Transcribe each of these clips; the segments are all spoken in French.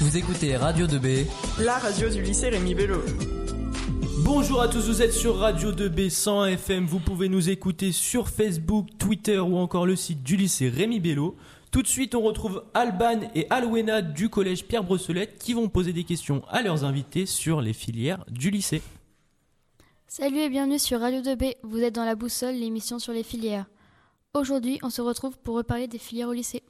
Vous écoutez Radio 2B, la radio du lycée Rémi Bello. Bonjour à tous, vous êtes sur Radio 2B 100 FM. Vous pouvez nous écouter sur Facebook, Twitter ou encore le site du lycée Rémi Bello. Tout de suite, on retrouve Alban et Alwena du collège Pierre Brossolette qui vont poser des questions à leurs invités sur les filières du lycée. Salut et bienvenue sur Radio 2B. Vous êtes dans la boussole, l'émission sur les filières. Aujourd'hui, on se retrouve pour reparler des filières au lycée.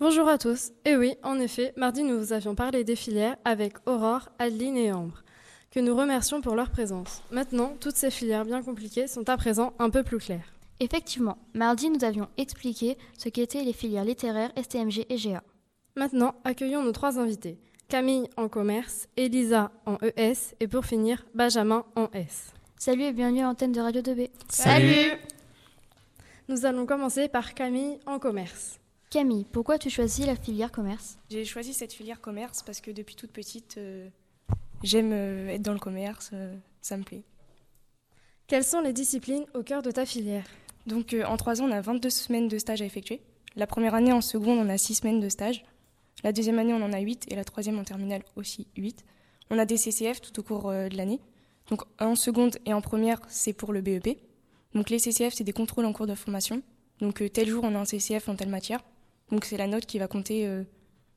Bonjour à tous. Et oui, en effet, mardi, nous vous avions parlé des filières avec Aurore, Adeline et Ambre, que nous remercions pour leur présence. Maintenant, toutes ces filières bien compliquées sont à présent un peu plus claires. Effectivement, mardi, nous avions expliqué ce qu'étaient les filières littéraires, STMG et GA. Maintenant, accueillons nos trois invités. Camille en commerce, Elisa en ES et pour finir, Benjamin en S. Salut et bienvenue à l'antenne de Radio 2B. Salut Nous allons commencer par Camille en commerce. Camille, pourquoi tu choisis la filière commerce? J'ai choisi cette filière commerce parce que depuis toute petite, euh, j'aime euh, être dans le commerce, euh, ça me plaît. Quelles sont les disciplines au cœur de ta filière? Donc en trois ans, on a 22 semaines de stage à effectuer. La première année en seconde, on a 6 semaines de stage. La deuxième année, on en a 8 et la troisième en terminale aussi 8. On a des CCF tout au cours de l'année. Donc en seconde et en première, c'est pour le BEP. Donc les CCF, c'est des contrôles en cours de formation. Donc tel jour, on a un CCF en telle matière. Donc c'est la note qui va compter euh,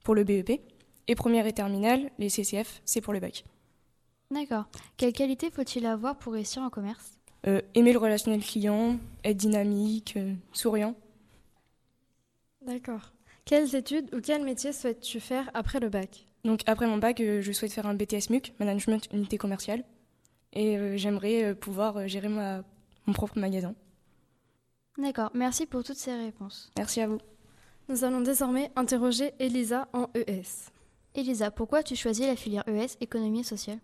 pour le BEP. Et première et terminale, les CCF, c'est pour le bac. D'accord. Quelle qualité faut-il avoir pour réussir en commerce? Euh, Aimer le relationnel client, être dynamique, euh, souriant. D'accord. Quelles études ou quel métier souhaites-tu faire après le bac? Donc après mon bac, je souhaite faire un BTS MUC, Management Unité Commerciale. Et j'aimerais pouvoir gérer ma, mon propre magasin. D'accord. Merci pour toutes ces réponses. Merci à vous. Nous allons désormais interroger Elisa en ES. Elisa, pourquoi tu choisis la filière ES, économie et sociale?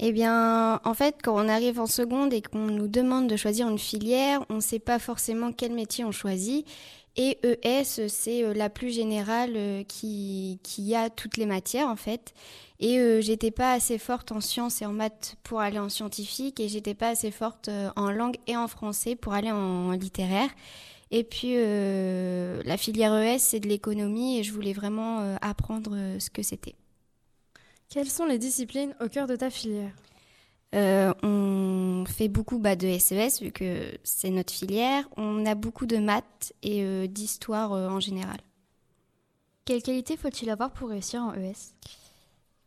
Eh bien, en fait, quand on arrive en seconde et qu'on nous demande de choisir une filière, on ne sait pas forcément quel métier on choisit. Et ES, c'est euh, la plus générale euh, qui, qui a toutes les matières, en fait. Et euh, j'étais pas assez forte en sciences et en maths pour aller en scientifique, et j'étais pas assez forte en langue et en français pour aller en littéraire. Et puis euh, la filière ES, c'est de l'économie et je voulais vraiment euh, apprendre euh, ce que c'était. Quelles sont les disciplines au cœur de ta filière? On fait beaucoup bah, de SES vu que c'est notre filière. On a beaucoup de maths et d'histoire en général. Quelle qualité faut-il avoir pour réussir en ES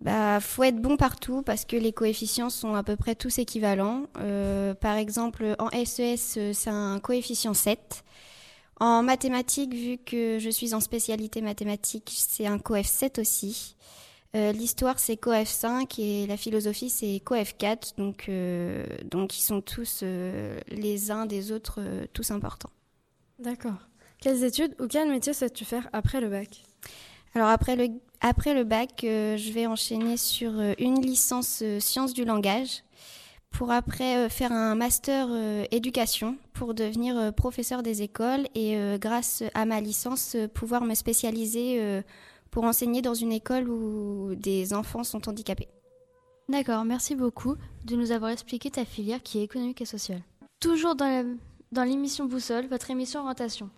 bah, faut être bon partout parce que les coefficients sont à peu près tous équivalents. par exemple, en SES, c'est un coefficient 7. En mathématiques, vu que je suis en spécialité mathématiques, c'est un COEF 7 aussi. Euh, l'histoire, c'est COEF 5 et la philosophie, c'est COEF 4. Donc, euh, donc, ils sont tous euh, les uns des autres, tous importants. D'accord. Quelles études ou quel métier souhaites-tu faire après le bac? Alors, après le, après le bac, je vais enchaîner sur une licence sciences du langage pour après euh, faire un master euh, éducation pour devenir euh, professeur des écoles et grâce à ma licence pouvoir me spécialiser pour enseigner dans une école où des enfants sont handicapés. D'accord, merci beaucoup de nous avoir expliqué ta filière qui est économique et sociale. Toujours dans l'émission Boussole, votre émission orientation.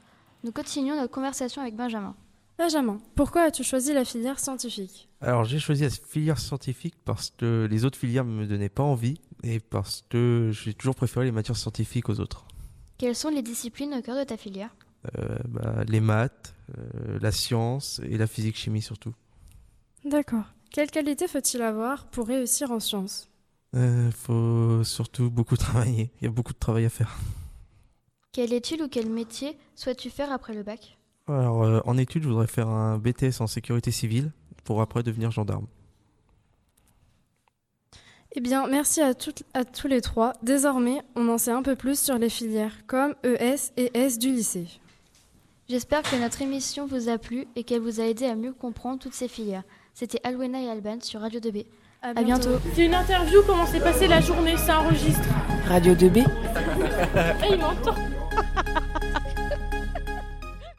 Nous continuons notre conversation avec Benjamin. Benjamin, pourquoi as-tu choisi la filière scientifique? Alors j'ai choisi la filière scientifique parce que les autres filières ne me donnaient pas envie et parce que j'ai toujours préféré les matières scientifiques aux autres. Quelles sont les disciplines au cœur de ta filière? Euh, bah, Les maths, euh, la science et la physique-chimie surtout. D'accord. Quelle qualité faut-il avoir pour réussir en sciences? Il euh, faut surtout beaucoup travailler. Il y a beaucoup de travail à faire. Quelle étude ou quel métier souhaites-tu faire après le bac? Alors, euh, en études, je voudrais faire un BTS en sécurité civile pour après devenir gendarme. Eh bien, merci à, à tous les trois. Désormais, on en sait un peu plus sur les filières comme ES et S du lycée. J'espère que notre émission vous a plu et qu'elle vous a aidé à mieux comprendre toutes ces filières. C'était Alwena et Alban sur Radio 2B. À bientôt. C'est une interview, comment s'est passée la journée, ça enregistre. Radio 2B Et il m'entend.